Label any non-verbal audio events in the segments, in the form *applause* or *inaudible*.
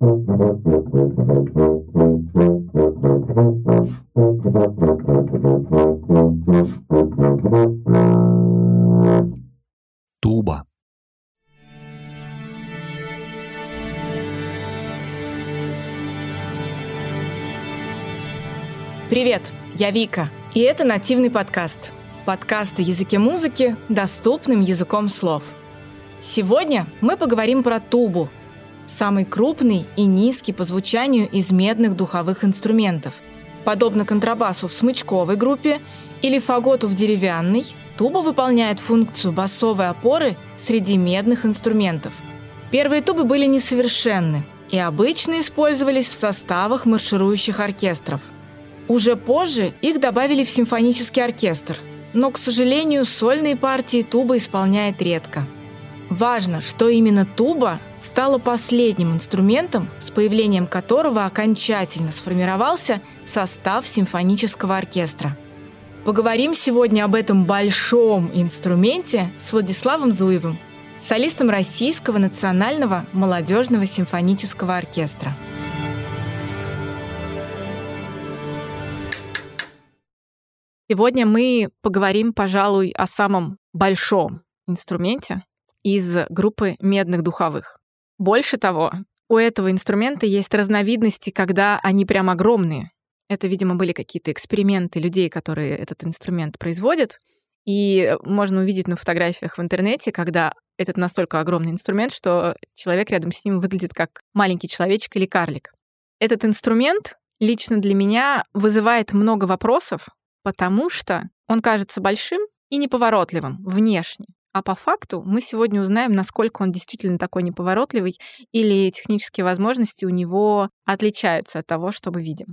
Туба. Привет, я Вика, и это нативный подкаст. Подкаст о языке музыки доступным языком слов. Сегодня мы поговорим про тубу, самый крупный и низкий по звучанию из медных духовых инструментов. Подобно контрабасу в смычковой группе или фаготу в деревянной, туба выполняет функцию басовой опоры среди медных инструментов. Первые тубы были несовершенны и обычно использовались в составах марширующих оркестров. Уже позже их добавили в симфонический оркестр, но, к сожалению, сольные партии туба исполняет редко – Важно, что именно туба стала последним инструментом, с появлением которого окончательно сформировался состав симфонического оркестра. Поговорим сегодня об этом большом инструменте с Владиславом Зуевым, солистом Российского национального молодежного симфонического оркестра. Сегодня мы поговорим, пожалуй, о самом большом инструменте, из группы медных духовых. Больше того, у этого инструмента есть разновидности, когда они прям огромные. Это, видимо, были какие-то эксперименты людей, которые этот инструмент производят. И можно увидеть на фотографиях в интернете, когда этот настолько огромный инструмент, что человек рядом с ним выглядит как маленький человечек или карлик. Этот инструмент лично для меня вызывает много вопросов, потому что он кажется большим и неповоротливым внешне. А по факту мы сегодня узнаем, насколько он действительно такой неповоротливый или технические возможности у него отличаются от того, что мы видим.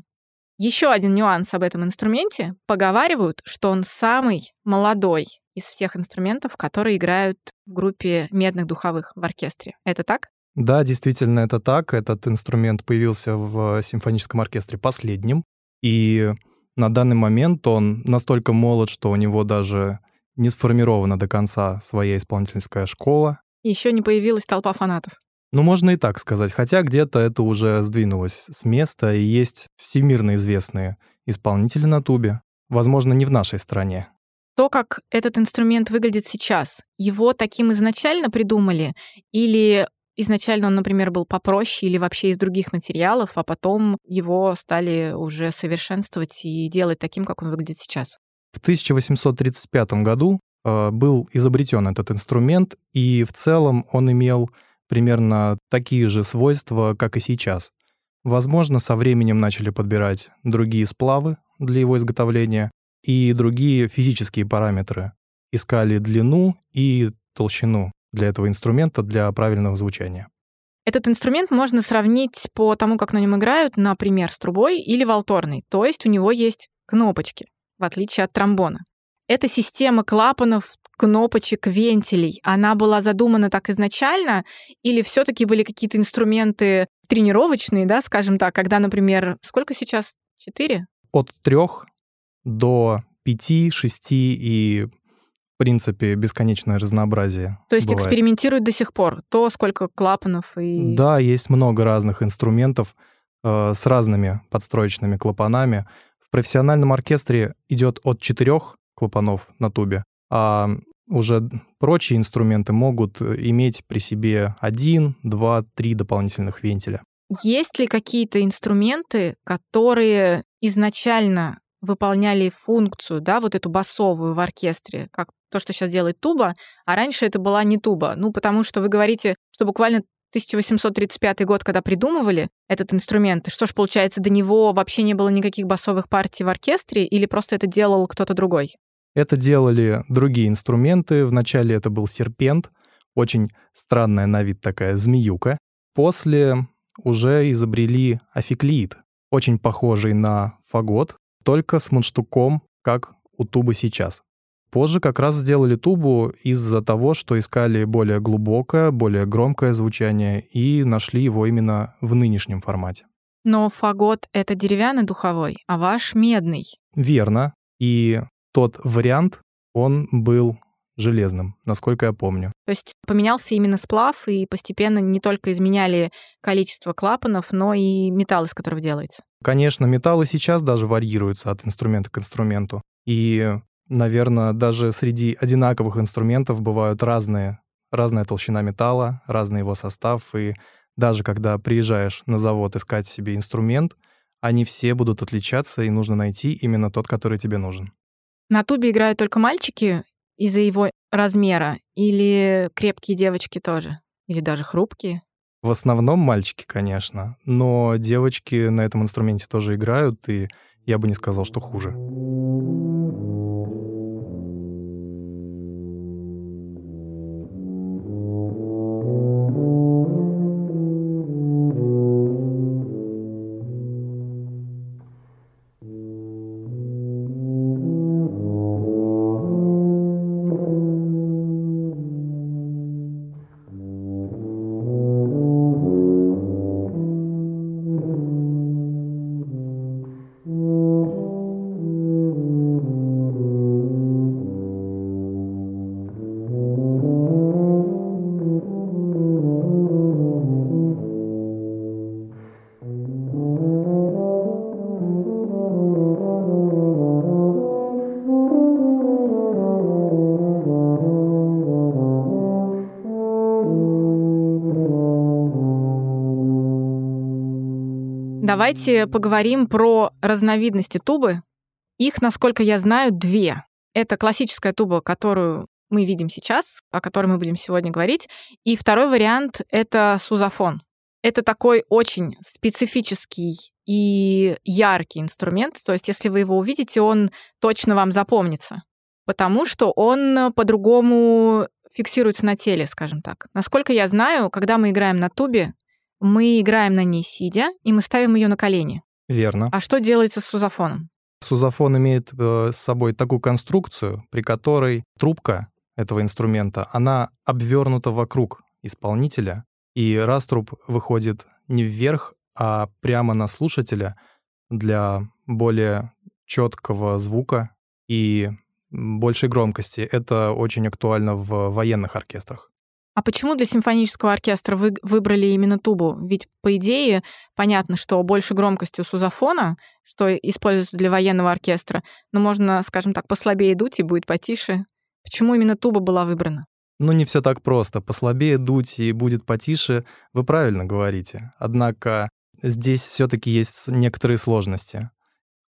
Еще один нюанс об этом инструменте. Поговаривают, что он самый молодой из всех инструментов, которые играют в группе медных духовых в оркестре. Это так? Да, действительно, это так. Этот инструмент появился в симфоническом оркестре последним. И на данный момент он настолько молод, что у него даже не сформирована до конца своя исполнительская школа. Еще не появилась толпа фанатов. Ну, можно и так сказать, хотя где-то это уже сдвинулось с места, и есть всемирно известные исполнители на тубе, возможно, не в нашей стране. То, как этот инструмент выглядит сейчас, его таким изначально придумали или изначально он, например, был попроще или вообще из других материалов, а потом его стали уже совершенствовать и делать таким, как он выглядит сейчас? В 1835 году э, был изобретен этот инструмент, и в целом он имел примерно такие же свойства, как и сейчас. Возможно, со временем начали подбирать другие сплавы для его изготовления и другие физические параметры. Искали длину и толщину для этого инструмента для правильного звучания. Этот инструмент можно сравнить по тому, как на нем играют, например, с трубой или валторной, то есть у него есть кнопочки в отличие от тромбона. Эта система клапанов, кнопочек, вентилей, она была задумана так изначально, или все-таки были какие-то инструменты тренировочные, да, скажем так, когда, например, сколько сейчас? Четыре? От трех до пяти, шести и в принципе, бесконечное разнообразие. То есть бывает. экспериментируют до сих пор? То, сколько клапанов и... Да, есть много разных инструментов э, с разными подстроечными клапанами профессиональном оркестре идет от четырех клапанов на тубе, а уже прочие инструменты могут иметь при себе один, два, три дополнительных вентиля. Есть ли какие-то инструменты, которые изначально выполняли функцию, да, вот эту басовую в оркестре, как то, что сейчас делает туба, а раньше это была не туба. Ну, потому что вы говорите, что буквально 1835 год, когда придумывали этот инструмент, что ж, получается, до него вообще не было никаких басовых партий в оркестре или просто это делал кто-то другой? Это делали другие инструменты. Вначале это был серпент, очень странная на вид такая змеюка. После уже изобрели афиклит, очень похожий на фагот, только с мундштуком, как у тубы сейчас. Позже как раз сделали тубу из-за того, что искали более глубокое, более громкое звучание и нашли его именно в нынешнем формате. Но фагот — это деревянный духовой, а ваш — медный. Верно. И тот вариант, он был железным, насколько я помню. То есть поменялся именно сплав, и постепенно не только изменяли количество клапанов, но и металл, из которого делается. Конечно, металлы сейчас даже варьируются от инструмента к инструменту. И, наверное, даже среди одинаковых инструментов бывают разные, разная толщина металла, разный его состав. И даже когда приезжаешь на завод искать себе инструмент, они все будут отличаться, и нужно найти именно тот, который тебе нужен. На тубе играют только мальчики из-за его размера, или крепкие девочки тоже, или даже хрупкие? В основном мальчики, конечно, но девочки на этом инструменте тоже играют, и я бы не сказал, что хуже. Давайте поговорим про разновидности тубы. Их, насколько я знаю, две. Это классическая туба, которую мы видим сейчас, о которой мы будем сегодня говорить. И второй вариант — это сузофон. Это такой очень специфический и яркий инструмент. То есть, если вы его увидите, он точно вам запомнится. Потому что он по-другому фиксируется на теле, скажем так. Насколько я знаю, когда мы играем на тубе, мы играем на ней сидя, и мы ставим ее на колени. Верно. А что делается с сузофоном? Сузофон имеет э, с собой такую конструкцию, при которой трубка этого инструмента, она обвернута вокруг исполнителя, и раструб выходит не вверх, а прямо на слушателя для более четкого звука и большей громкости. Это очень актуально в военных оркестрах. А почему для симфонического оркестра вы выбрали именно тубу? Ведь, по идее, понятно, что больше громкости у сузофона, что используется для военного оркестра, но можно, скажем так, послабее дуть и будет потише. Почему именно туба была выбрана? Ну, не все так просто. Послабее дуть и будет потише, вы правильно говорите. Однако здесь все таки есть некоторые сложности.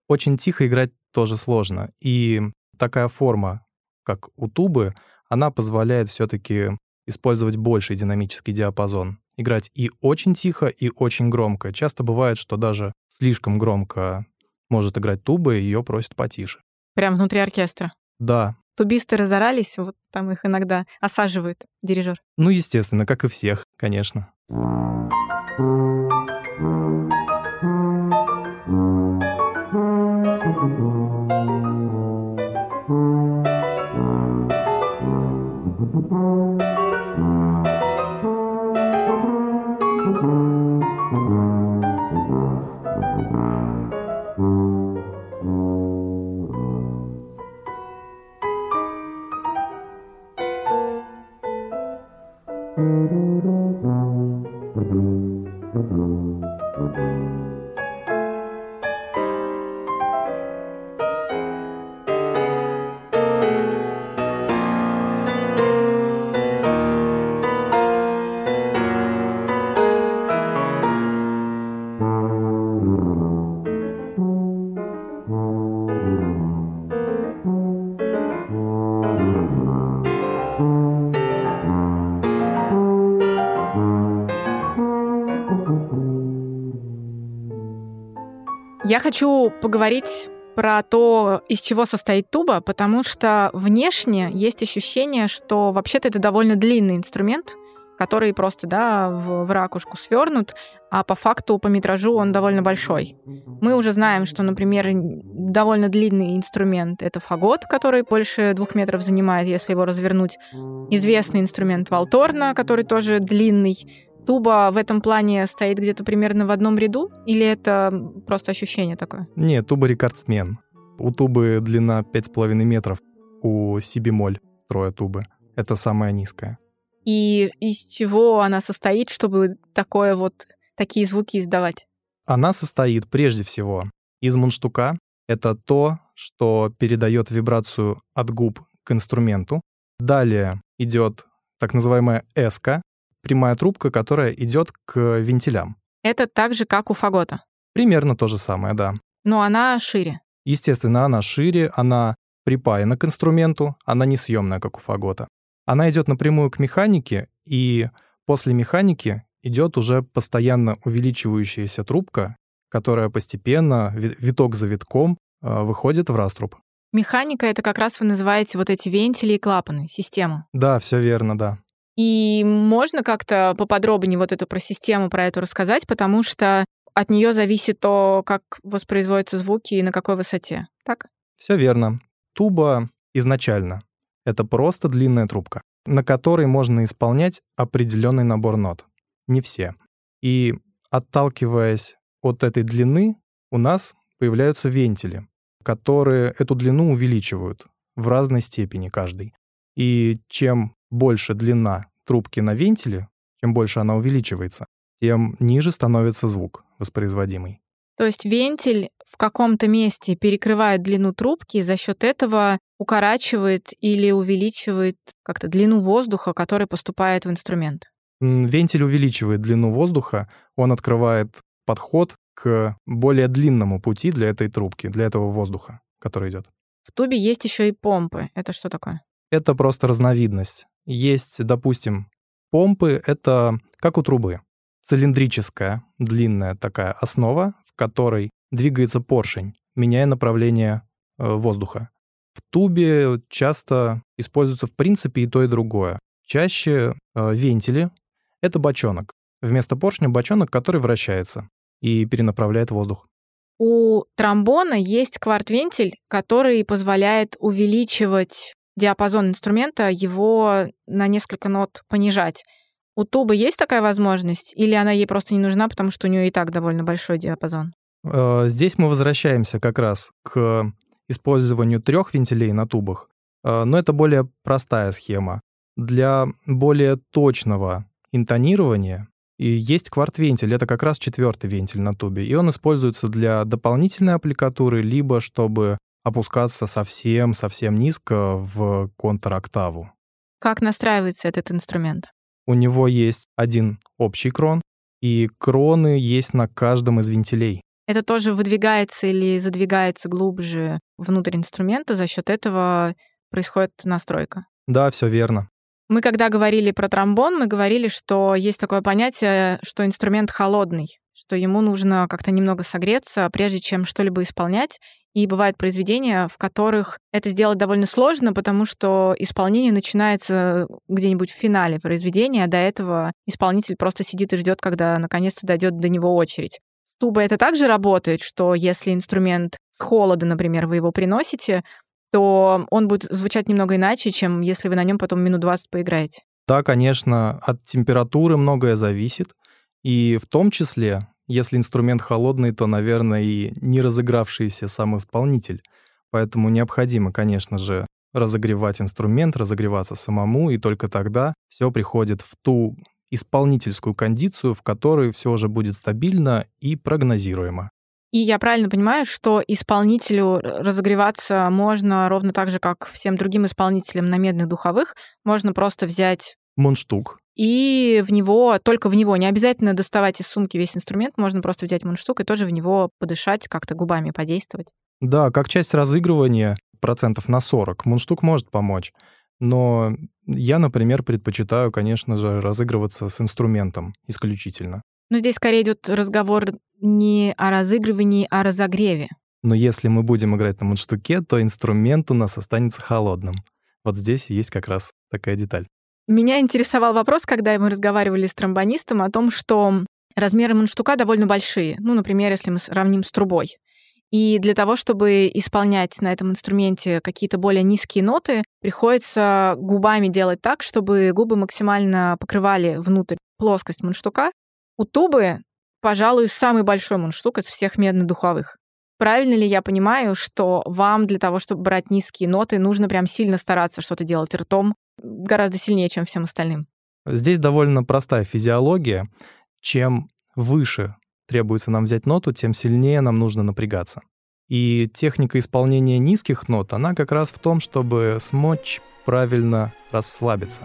Очень тихо играть тоже сложно. И такая форма, как у тубы, она позволяет все таки использовать больший динамический диапазон. Играть и очень тихо, и очень громко. Часто бывает, что даже слишком громко может играть туба, и ее просят потише. Прям внутри оркестра? Да. Тубисты разорались, вот там их иногда осаживает дирижер. Ну, естественно, как и всех, конечно. *laughs* Я хочу поговорить про то, из чего состоит туба, потому что внешне есть ощущение, что вообще-то это довольно длинный инструмент, который просто да, в, в ракушку свернут, а по факту по метражу он довольно большой. Мы уже знаем, что, например, довольно длинный инструмент — это фагот, который больше двух метров занимает, если его развернуть. Известный инструмент валторна, который тоже длинный, туба в этом плане стоит где-то примерно в одном ряду? Или это просто ощущение такое? Нет, туба рекордсмен. У тубы длина 5,5 метров, у си бемоль. строя тубы. Это самая низкая. И из чего она состоит, чтобы такое вот такие звуки издавать? Она состоит прежде всего из мундштука. Это то, что передает вибрацию от губ к инструменту. Далее идет так называемая эска, прямая трубка, которая идет к вентилям. Это так же, как у фагота. Примерно то же самое, да. Но она шире. Естественно, она шире, она припаяна к инструменту, она несъемная, как у фагота. Она идет напрямую к механике, и после механики идет уже постоянно увеличивающаяся трубка, которая постепенно, виток за витком, э, выходит в раструб. Механика — это как раз вы называете вот эти вентили и клапаны, систему. Да, все верно, да. И можно как-то поподробнее вот эту про систему, про эту рассказать, потому что от нее зависит то, как воспроизводятся звуки и на какой высоте, так? Все верно. Туба изначально — это просто длинная трубка, на которой можно исполнять определенный набор нот. Не все. И отталкиваясь от этой длины, у нас появляются вентили, которые эту длину увеличивают в разной степени каждый. И чем больше длина трубки на вентиле, чем больше она увеличивается, тем ниже становится звук воспроизводимый. То есть вентиль в каком-то месте перекрывает длину трубки, и за счет этого укорачивает или увеличивает как-то длину воздуха, который поступает в инструмент. Вентиль увеличивает длину воздуха, он открывает подход к более длинному пути для этой трубки, для этого воздуха, который идет. В тубе есть еще и помпы. Это что такое? Это просто разновидность. Есть, допустим, помпы, это как у трубы. Цилиндрическая, длинная такая основа, в которой двигается поршень, меняя направление э, воздуха. В тубе часто используется в принципе и то, и другое. Чаще э, вентили — это бочонок. Вместо поршня бочонок, который вращается и перенаправляет воздух. У тромбона есть кварт-вентиль, который позволяет увеличивать диапазон инструмента, его на несколько нот понижать. У тубы есть такая возможность, или она ей просто не нужна, потому что у нее и так довольно большой диапазон? Э, здесь мы возвращаемся как раз к использованию трех вентилей на тубах, э, но это более простая схема. Для более точного интонирования и есть кварт-вентиль, это как раз четвертый вентиль на тубе, и он используется для дополнительной аппликатуры, либо чтобы опускаться совсем-совсем низко в контр-октаву. Как настраивается этот инструмент? У него есть один общий крон, и кроны есть на каждом из вентилей. Это тоже выдвигается или задвигается глубже внутрь инструмента, за счет этого происходит настройка. Да, все верно. Мы когда говорили про тромбон, мы говорили, что есть такое понятие, что инструмент холодный, что ему нужно как-то немного согреться, прежде чем что-либо исполнять. И бывают произведения, в которых это сделать довольно сложно, потому что исполнение начинается где-нибудь в финале произведения, а до этого исполнитель просто сидит и ждет, когда наконец-то дойдет до него очередь. С тубой это также работает, что если инструмент с холода, например, вы его приносите, то он будет звучать немного иначе, чем если вы на нем потом минут 20 поиграете. Да, конечно, от температуры многое зависит. И в том числе, если инструмент холодный, то, наверное, и не разыгравшийся сам исполнитель. Поэтому необходимо, конечно же, разогревать инструмент, разогреваться самому, и только тогда все приходит в ту исполнительскую кондицию, в которой все уже будет стабильно и прогнозируемо. И я правильно понимаю, что исполнителю разогреваться можно ровно так же, как всем другим исполнителям на медных духовых. Можно просто взять мундштук. И в него, только в него, не обязательно доставать из сумки весь инструмент, можно просто взять мундштук и тоже в него подышать, как-то губами подействовать. Да, как часть разыгрывания процентов на 40 мундштук может помочь. Но я, например, предпочитаю, конечно же, разыгрываться с инструментом исключительно. Но здесь скорее идет разговор не о разыгрывании, а о разогреве. Но если мы будем играть на мундштуке, то инструмент у нас останется холодным. Вот здесь есть как раз такая деталь. Меня интересовал вопрос, когда мы разговаривали с тромбонистом о том, что размеры мундштука довольно большие. Ну, например, если мы сравним с трубой. И для того, чтобы исполнять на этом инструменте какие-то более низкие ноты, приходится губами делать так, чтобы губы максимально покрывали внутрь плоскость мундштука, у тубы, пожалуй, самый большой мундштук из всех медно-духовых. Правильно ли я понимаю, что вам для того, чтобы брать низкие ноты, нужно прям сильно стараться что-то делать ртом гораздо сильнее, чем всем остальным? Здесь довольно простая физиология. Чем выше требуется нам взять ноту, тем сильнее нам нужно напрягаться. И техника исполнения низких нот, она как раз в том, чтобы смочь правильно расслабиться.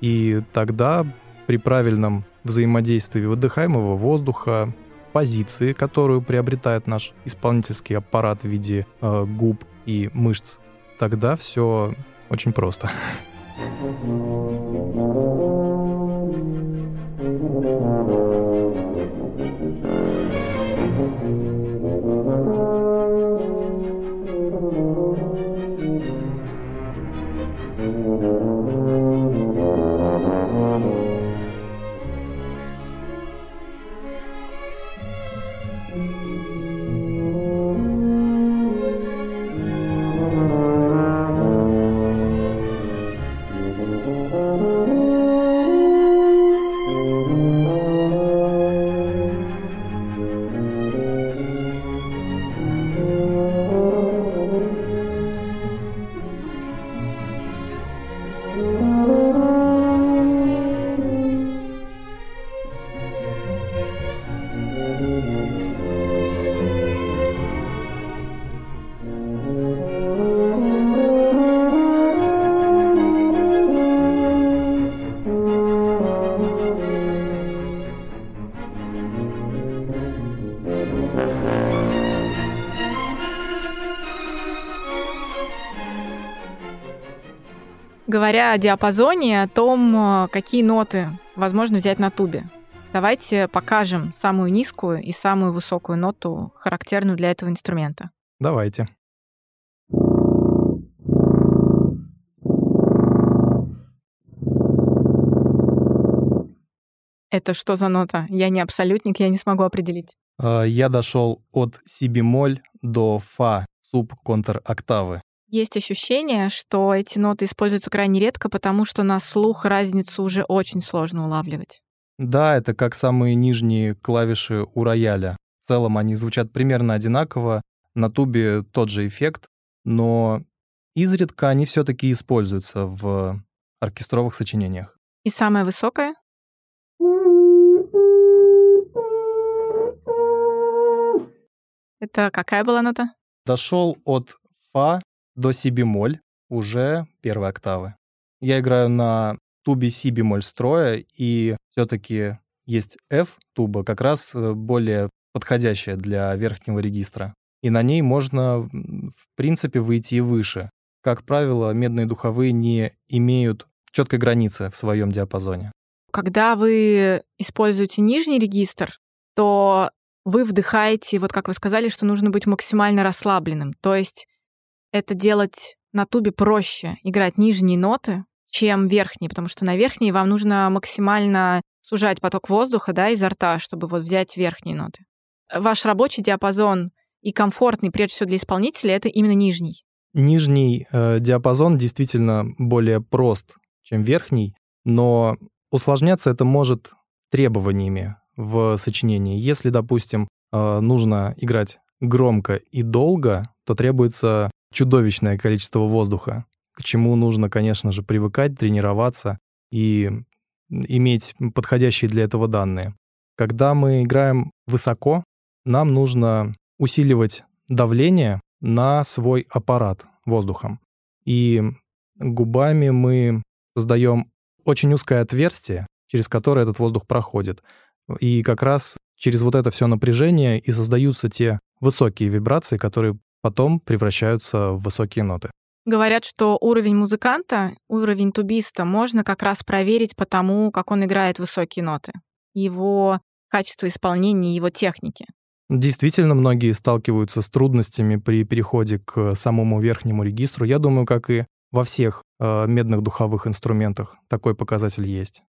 И тогда при правильном взаимодействии выдыхаемого воздуха, позиции, которую приобретает наш исполнительский аппарат в виде э, губ и мышц, тогда все очень просто. *laughs* Mm-hmm. Говоря о диапазоне, о том, какие ноты возможно взять на тубе, давайте покажем самую низкую и самую высокую ноту, характерную для этого инструмента. Давайте. Это что за нота? Я не абсолютник, я не смогу определить. А, я дошел от си бемоль до фа суб контр октавы. Есть ощущение, что эти ноты используются крайне редко, потому что на слух разницу уже очень сложно улавливать. Да, это как самые нижние клавиши у рояля. В целом они звучат примерно одинаково, на тубе тот же эффект, но изредка они все-таки используются в оркестровых сочинениях. И самая высокая? Это какая была нота? Дошел от фа до си бемоль уже первой октавы. Я играю на тубе си бемоль строя, и все-таки есть F туба, как раз э, более подходящая для верхнего регистра. И на ней можно, в принципе, выйти и выше. Как правило, медные духовые не имеют четкой границы в своем диапазоне. Когда вы используете нижний регистр, то вы вдыхаете, вот как вы сказали, что нужно быть максимально расслабленным. То есть это делать на тубе проще, играть нижние ноты, чем верхние, потому что на верхние вам нужно максимально сужать поток воздуха да, изо рта, чтобы вот взять верхние ноты. Ваш рабочий диапазон и комфортный, прежде всего для исполнителя, это именно нижний. Нижний э, диапазон действительно более прост, чем верхний, но усложняться это может требованиями в сочинении. Если, допустим, э, нужно играть громко и долго, то требуется чудовищное количество воздуха, к чему нужно, конечно же, привыкать, тренироваться и иметь подходящие для этого данные. Когда мы играем высоко, нам нужно усиливать давление на свой аппарат воздухом. И губами мы создаем очень узкое отверстие, через которое этот воздух проходит. И как раз через вот это все напряжение и создаются те высокие вибрации, которые потом превращаются в высокие ноты. Говорят, что уровень музыканта, уровень тубиста можно как раз проверить по тому, как он играет высокие ноты, его качество исполнения, его техники. Действительно, многие сталкиваются с трудностями при переходе к самому верхнему регистру. Я думаю, как и во всех э, медных духовых инструментах такой показатель есть.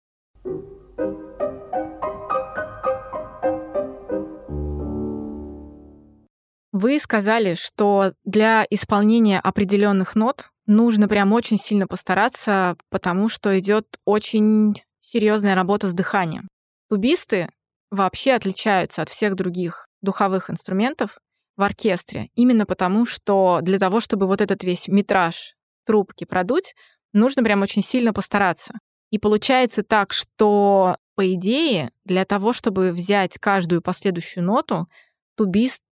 Вы сказали, что для исполнения определенных нот нужно прям очень сильно постараться, потому что идет очень серьезная работа с дыханием. Тубисты вообще отличаются от всех других духовых инструментов в оркестре. Именно потому, что для того, чтобы вот этот весь метраж трубки продуть, нужно прям очень сильно постараться. И получается так, что, по идее, для того, чтобы взять каждую последующую ноту,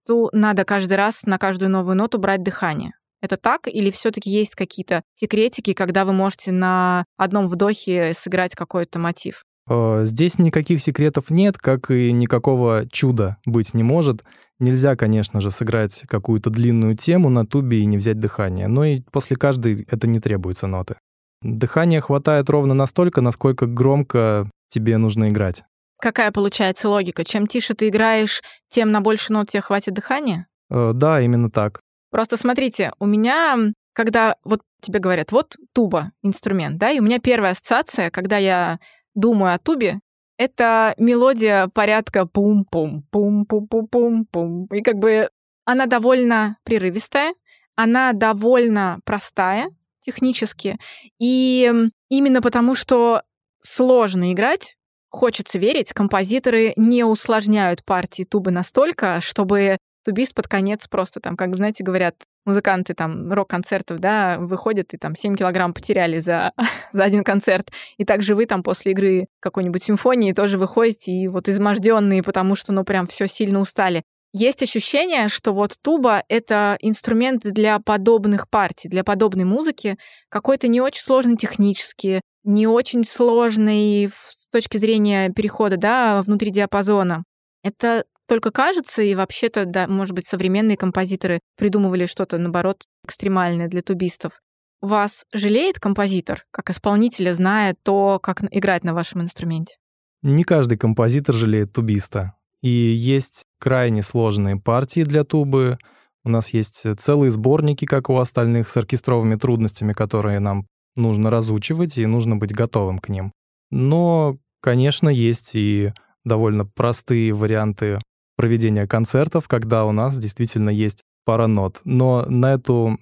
тубисту надо каждый раз на каждую новую ноту брать дыхание. Это так? Или все-таки есть какие-то секретики, когда вы можете на одном вдохе сыграть какой-то мотив? Э, здесь никаких секретов нет, как и никакого чуда быть не может. Нельзя, конечно же, сыграть какую-то длинную тему на тубе и не взять дыхание, но и после каждой это не требуется ноты. Дыхания хватает ровно настолько, насколько громко тебе нужно играть. Какая получается логика? Чем тише ты играешь, тем на больше нот тебе хватит дыхания? Э, да, именно так. Просто смотрите, у меня, когда вот тебе говорят, вот туба, инструмент, да, и у меня первая ассоциация, когда я думаю о тубе, это мелодия порядка пум-пум, пум-пум-пум-пум-пум. И как бы она довольно прерывистая, она довольно простая технически. И именно потому, что сложно играть, хочется верить, композиторы не усложняют партии тубы настолько, чтобы тубист под конец просто там, как, знаете, говорят, музыканты там рок-концертов, да, выходят и там 7 килограмм потеряли за, *laughs* за один концерт. И также вы там после игры какой-нибудь симфонии тоже выходите и вот изможденные, потому что, ну, прям все сильно устали. Есть ощущение, что вот туба — это инструмент для подобных партий, для подобной музыки, какой-то не очень сложный технически, не очень сложный с точки зрения перехода да, внутри диапазона. Это только кажется, и вообще-то, да, может быть, современные композиторы придумывали что-то, наоборот, экстремальное для тубистов. Вас жалеет композитор, как исполнителя, зная то, как играть на вашем инструменте? Не каждый композитор жалеет тубиста. И есть крайне сложные партии для тубы. У нас есть целые сборники, как у остальных, с оркестровыми трудностями, которые нам нужно разучивать, и нужно быть готовым к ним. Но, конечно, есть и довольно простые варианты проведения концертов, когда у нас действительно есть пара нот. Но на эту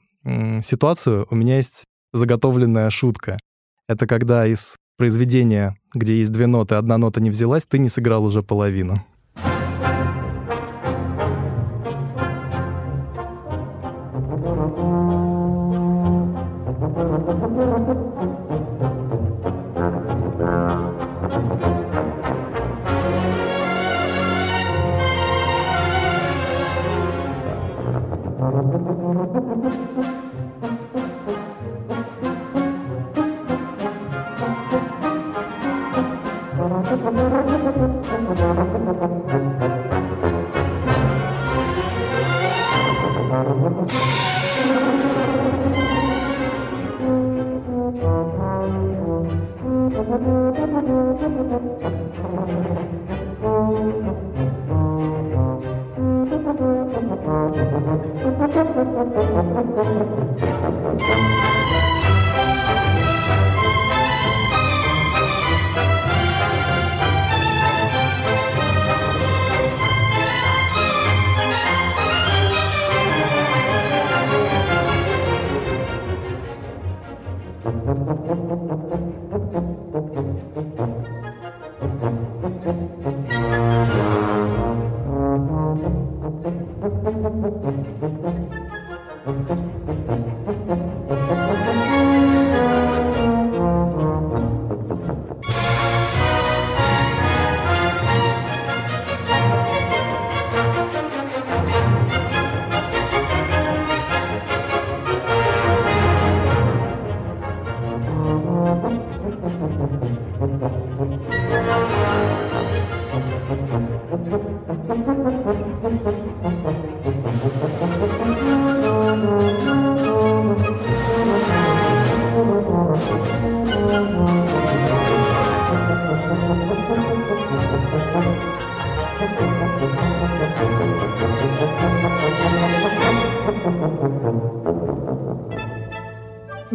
ситуацию у меня есть заготовленная шутка. Это когда из произведения, где есть две ноты, одна нота не взялась, ты не сыграл уже половину.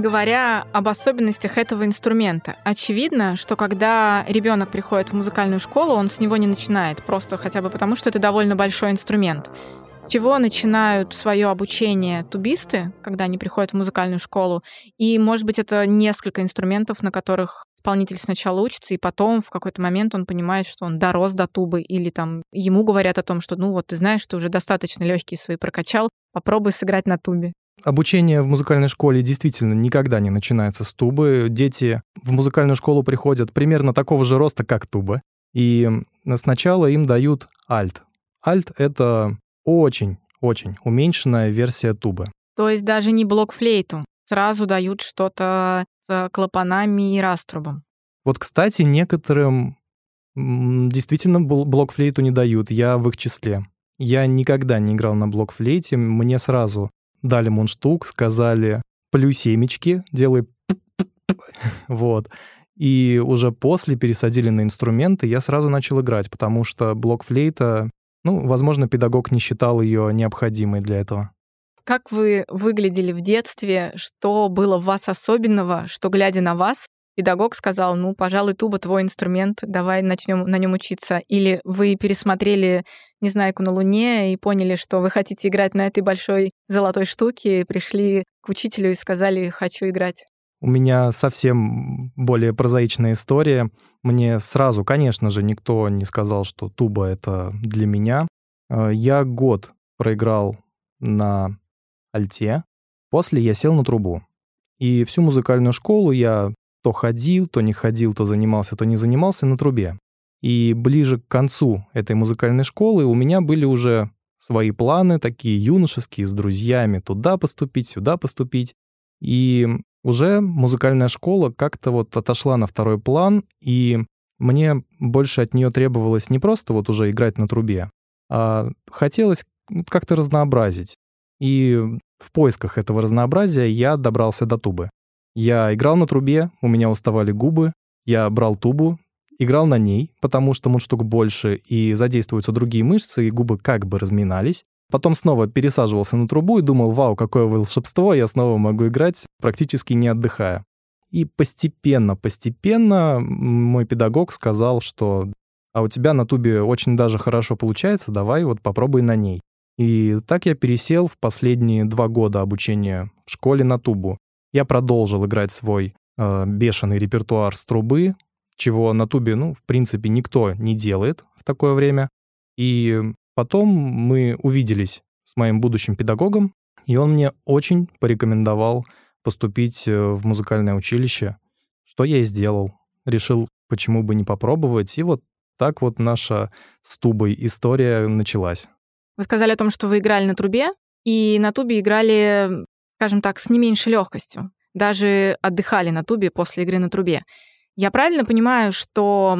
Говоря об особенностях этого инструмента, очевидно, что когда ребенок приходит в музыкальную школу, он с него не начинает, просто хотя бы потому, что это довольно большой инструмент. С чего начинают свое обучение тубисты, когда они приходят в музыкальную школу? И, может быть, это несколько инструментов, на которых исполнитель сначала учится, и потом в какой-то момент он понимает, что он дорос до тубы, или там ему говорят о том, что ну вот ты знаешь, что уже достаточно легкие свои прокачал, попробуй сыграть на тубе. Обучение в музыкальной школе действительно никогда не начинается с тубы. Дети в музыкальную школу приходят примерно такого же роста, как туба. И сначала им дают альт. Альт — это очень-очень уменьшенная версия тубы. То есть даже не блок-флейту. Сразу дают что-то клапанами и раструбом. Вот, кстати, некоторым действительно блок-флейту не дают. Я в их числе. Я никогда не играл на блок-флейте. Мне сразу дали мундштук, сказали плюс семечки, делай *laughs* вот. И уже после пересадили на инструменты, я сразу начал играть, потому что блок-флейта, ну, возможно, педагог не считал ее необходимой для этого. Как вы выглядели в детстве? Что было в вас особенного, что, глядя на вас, педагог сказал, ну, пожалуй, туба твой инструмент, давай начнем на нем учиться. Или вы пересмотрели «Незнайку на Луне» и поняли, что вы хотите играть на этой большой золотой штуке, пришли к учителю и сказали «хочу играть». У меня совсем более прозаичная история. Мне сразу, конечно же, никто не сказал, что туба — это для меня. Э, я год проиграл на альте. После я сел на трубу. И всю музыкальную школу я то ходил, то не ходил, то занимался, то не занимался на трубе. И ближе к концу этой музыкальной школы у меня были уже свои планы, такие юношеские, с друзьями, туда поступить, сюда поступить. И уже музыкальная школа как-то вот отошла на второй план, и мне больше от нее требовалось не просто вот уже играть на трубе, а хотелось как-то разнообразить. И в поисках этого разнообразия я добрался до тубы. Я играл на трубе, у меня уставали губы, я брал тубу, играл на ней, потому что мундштук больше и задействуются другие мышцы, и губы как бы разминались. Потом снова пересаживался на трубу и думал, вау, какое волшебство, я снова могу играть, практически не отдыхая. И постепенно, постепенно мой педагог сказал, что а у тебя на тубе очень даже хорошо получается, давай вот попробуй на ней. И так я пересел в последние два года обучения в школе на тубу. Я продолжил играть свой э, бешеный репертуар с трубы, чего на тубе, ну, в принципе, никто не делает в такое время. И потом мы увиделись с моим будущим педагогом, и он мне очень порекомендовал поступить э, в музыкальное училище, что я и сделал. Решил, почему бы не попробовать, и вот так вот наша с тубой история началась. Вы сказали о том, что вы играли на трубе, и на тубе играли, скажем так, с не меньшей легкостью. Даже отдыхали на тубе после игры на трубе. Я правильно понимаю, что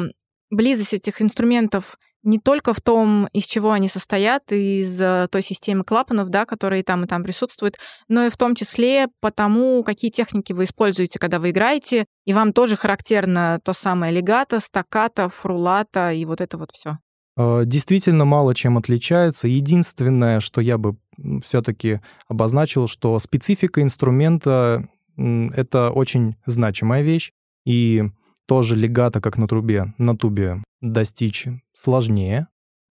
близость этих инструментов не только в том, из чего они состоят, из э, той системы клапанов, да, которые там и там присутствуют, но и в том числе потому, какие техники вы используете, когда вы играете, и вам тоже характерно то самое легато, стаккато, фрулата и вот это вот все. Э, действительно мало чем отличается. Единственное, что я бы все-таки обозначил, что специфика инструмента — это очень значимая вещь, и тоже легато, как на трубе, на тубе достичь сложнее.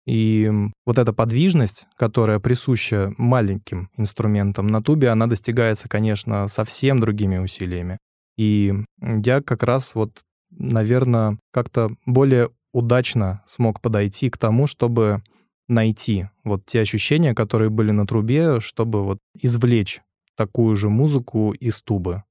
И вот эта подвижность, которая присуща маленьким инструментам на тубе, она достигается, конечно, совсем другими усилиями. И я как раз вот, наверное, как-то более удачно смог подойти к тому, чтобы найти вот те ощущения, которые были на трубе, чтобы вот извлечь такую же музыку из тубы.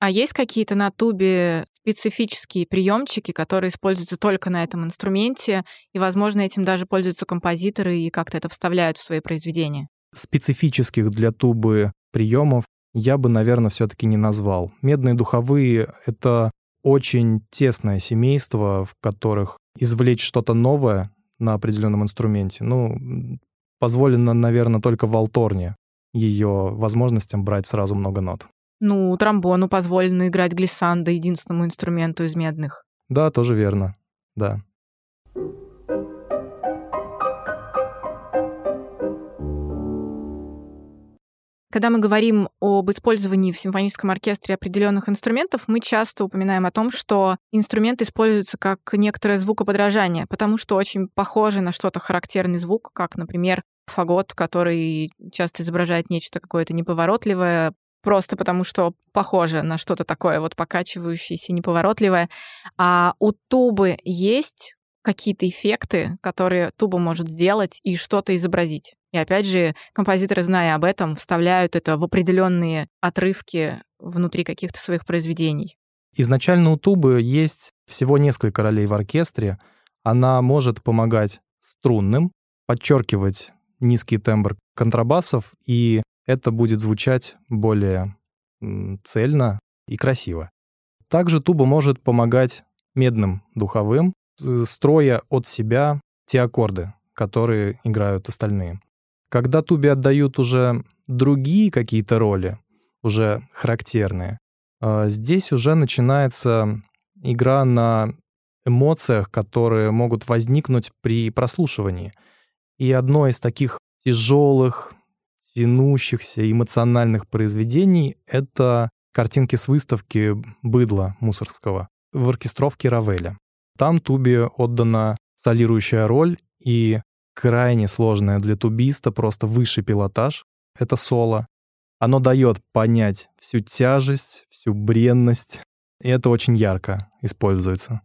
А есть какие-то на тубе специфические приемчики, которые используются только на этом инструменте, и, возможно, этим даже пользуются композиторы и как-то это вставляют в свои произведения? Специфических для тубы приемов я бы, наверное, все-таки не назвал. Медные духовые — это очень тесное семейство, в которых извлечь что-то новое на определенном инструменте, ну, позволено, наверное, только в Алторне ее возможностям брать сразу много нот. Ну, тромбону позволено играть глиссандо, единственному инструменту из медных. Да, тоже верно, да. Когда мы говорим об использовании в симфоническом оркестре определенных инструментов, мы часто упоминаем о том, что инструмент используется как некоторое звукоподражание, потому что очень похоже на что-то характерный звук, как, например, фагот, который часто изображает нечто какое-то неповоротливое, просто потому что похоже на что-то такое вот покачивающееся, неповоротливое. А у тубы есть какие-то эффекты, которые туба может сделать и что-то изобразить. И опять же, композиторы, зная об этом, вставляют это в определенные отрывки внутри каких-то своих произведений. Изначально у тубы есть всего несколько ролей в оркестре. Она может помогать струнным, подчеркивать низкий тембр контрабасов, и это будет звучать более цельно и красиво. Также туба может помогать медным духовым, строя от себя те аккорды, которые играют остальные. Когда тубе отдают уже другие какие-то роли, уже характерные, а, здесь уже начинается игра на эмоциях, которые могут возникнуть при прослушивании. И одно из таких тяжелых, тянущихся эмоциональных произведений — это картинки с выставки «Быдла» Мусорского в оркестровке Равеля. Там тубе отдана солирующая роль и крайне сложная для тубиста, просто высший пилотаж — это соло. Оно дает понять всю тяжесть, всю бренность, и это очень ярко используется.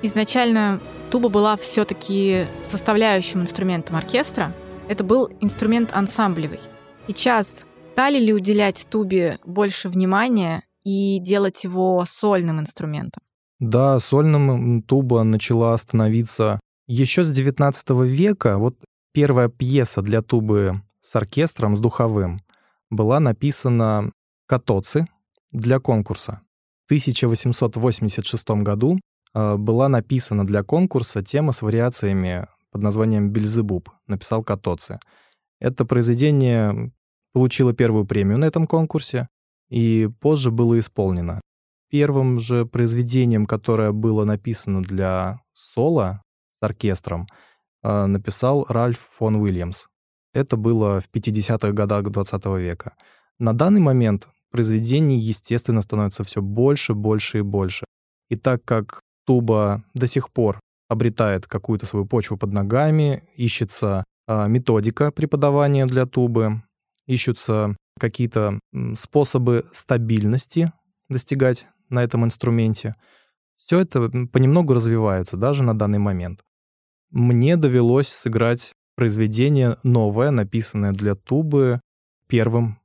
Изначально туба была все-таки составляющим инструментом оркестра. Это был инструмент ансамблевый. Сейчас стали ли уделять тубе больше внимания и делать его сольным инструментом? Да, сольным туба начала становиться еще с XIX века. Вот первая пьеса для тубы с оркестром, с духовым, была написана Катоци для конкурса. В 1886 году была написана для конкурса тема с вариациями под названием «Бельзебуб», написал Катоци. Это произведение получило первую премию на этом конкурсе и позже было исполнено. Первым же произведением, которое было написано для соло с оркестром, а, написал Ральф фон Уильямс. Это было в 50-х годах XX века. На данный момент произведений, естественно, становится все больше, больше и больше. И так как туба до сих пор обретает какую-то свою почву под ногами, ищется а, методика преподавания для тубы, ищутся какие-то способы стабильности достигать на этом инструменте. Все это понемногу развивается даже на данный момент. Мне довелось сыграть произведение новое, написанное для тубы первым.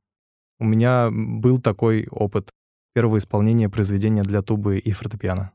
У меня был такой опыт первого исполнения произведения для тубы и фортепиано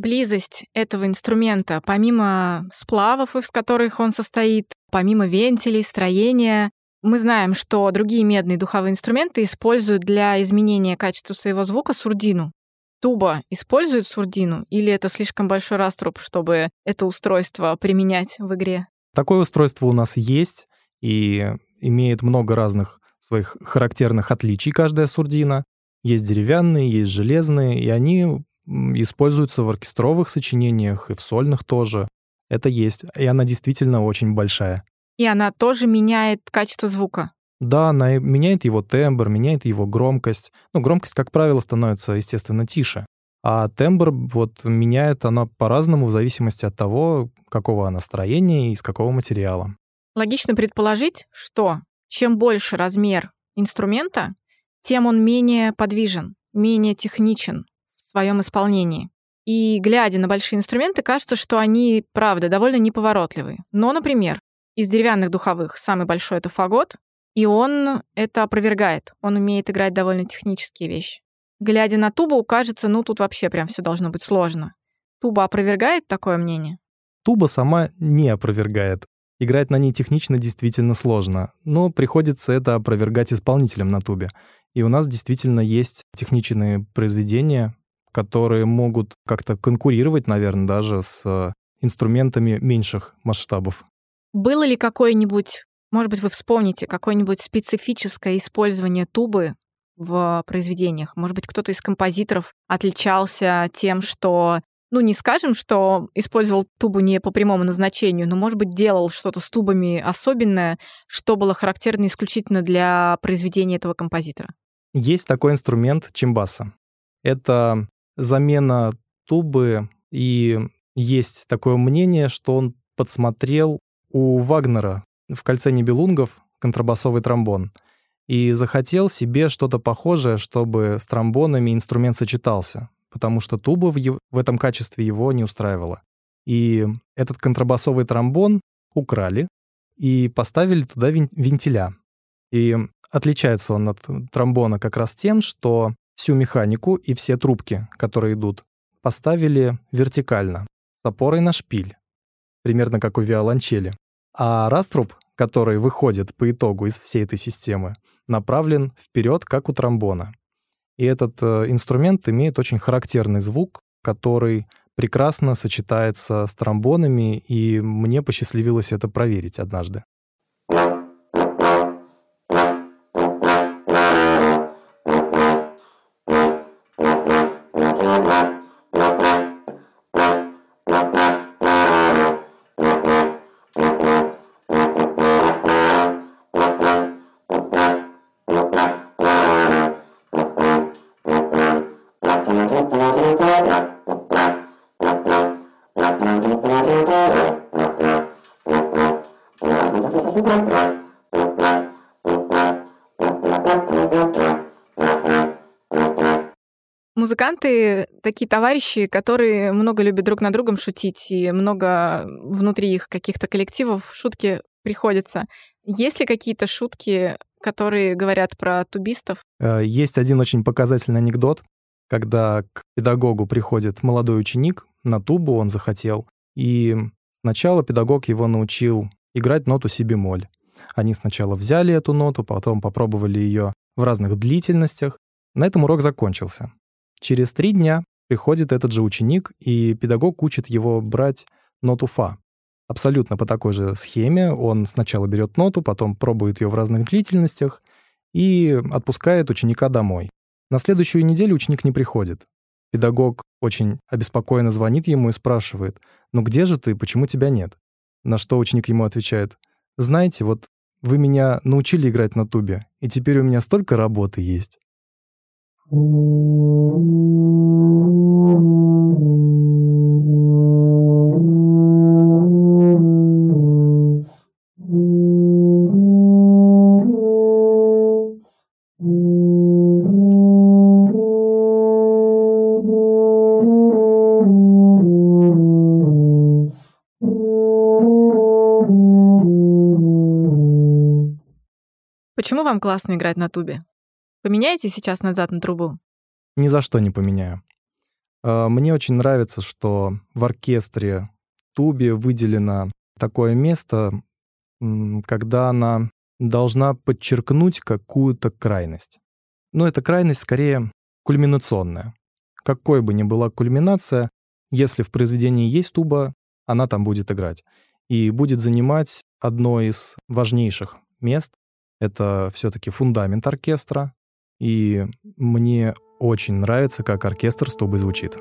близость этого инструмента, помимо сплавов, из которых он состоит, помимо вентилей, строения, мы знаем, что другие медные духовые инструменты используют для изменения качества своего звука сурдину. Туба использует сурдину или это слишком большой раструб, чтобы это устройство применять в игре? Такое устройство у нас есть и имеет много разных своих характерных отличий каждая сурдина. Есть деревянные, есть железные, и они используется в оркестровых сочинениях и в сольных тоже. Это есть. И она действительно очень большая. И она тоже меняет качество звука. Да, она меняет его тембр, меняет его громкость. Ну, громкость, как правило, становится, естественно, тише. А тембр вот меняет она по-разному в зависимости от того, какого она строения и из какого материала. Логично предположить, что чем больше размер инструмента, тем он менее подвижен, менее техничен, своем исполнении. И глядя на большие инструменты, кажется, что они, правда, довольно неповоротливые. Но, например, из деревянных духовых самый большой — это фагот, И он это опровергает. Он умеет играть довольно технические вещи. Глядя на тубу, кажется, ну тут вообще прям все должно быть сложно. Туба опровергает такое мнение? Туба сама не опровергает. Играть на ней технично действительно сложно, но приходится это опровергать исполнителям на тубе. И у нас действительно есть техничные произведения, которые могут как-то конкурировать, наверное, даже с э, инструментами меньших масштабов. Было ли какое-нибудь, может быть, вы вспомните, какое-нибудь специфическое использование тубы в произведениях? Может быть, кто-то из композиторов отличался тем, что ну, не скажем, что использовал тубу не по прямому назначению, но, может быть, делал что-то с тубами особенное, что было характерно исключительно для произведения этого композитора. Есть такой инструмент чимбаса. Это замена тубы, и есть такое мнение, что он подсмотрел у Вагнера в «Кольце небелунгов» контрабасовый тромбон и захотел себе что-то похожее, чтобы с тромбонами инструмент сочетался, потому что туба в, в этом качестве его не устраивала. И этот контрабасовый тромбон украли и поставили туда вентиля. И отличается он от тромбона как раз тем, что всю механику и все трубки, которые идут, поставили вертикально, с опорой на шпиль, примерно как у виолончели. А раструб, который выходит по итогу из всей этой системы, направлен вперед, как у тромбона. И этот э, инструмент имеет очень характерный звук, который прекрасно сочетается с тромбонами, и мне посчастливилось это проверить однажды. Такие товарищи, которые много любят друг над другом шутить, и много внутри их каких-то коллективов шутки приходится. Есть ли какие-то шутки, которые говорят про тубистов? Э, Есть один очень показательный анекдот, когда к педагогу приходит молодой ученик на тубу, он захотел, и сначала педагог его научил играть ноту си бемоль. Они сначала взяли эту ноту, потом попробовали ее в разных длительностях. На этом урок закончился. Через три дня приходит этот же ученик, и педагог учит его брать ноту фа. Абсолютно по такой же схеме. Он сначала берет ноту, потом пробует ее в разных длительностях и отпускает ученика домой. На следующую неделю ученик не приходит. Педагог очень обеспокоенно звонит ему и спрашивает, «Ну где же ты? Почему тебя нет?» На что ученик ему отвечает, «Знаете, вот вы меня научили играть на тубе, и теперь у меня столько работы есть». Почему вам классно играть на тубе? Поменяете сейчас назад на трубу? Ни за что не поменяю. А, Мне очень нравится, что в оркестре тубе выделено такое место, когда она должна подчеркнуть какую-то крайность. Но эта крайность скорее кульминационная. Какой бы ни была кульминация, если в произведении есть туба, она там будет играть. И будет занимать одно из важнейших мест. Это все-таки фундамент оркестра. И мне очень нравится, как оркестр с тубой звучит.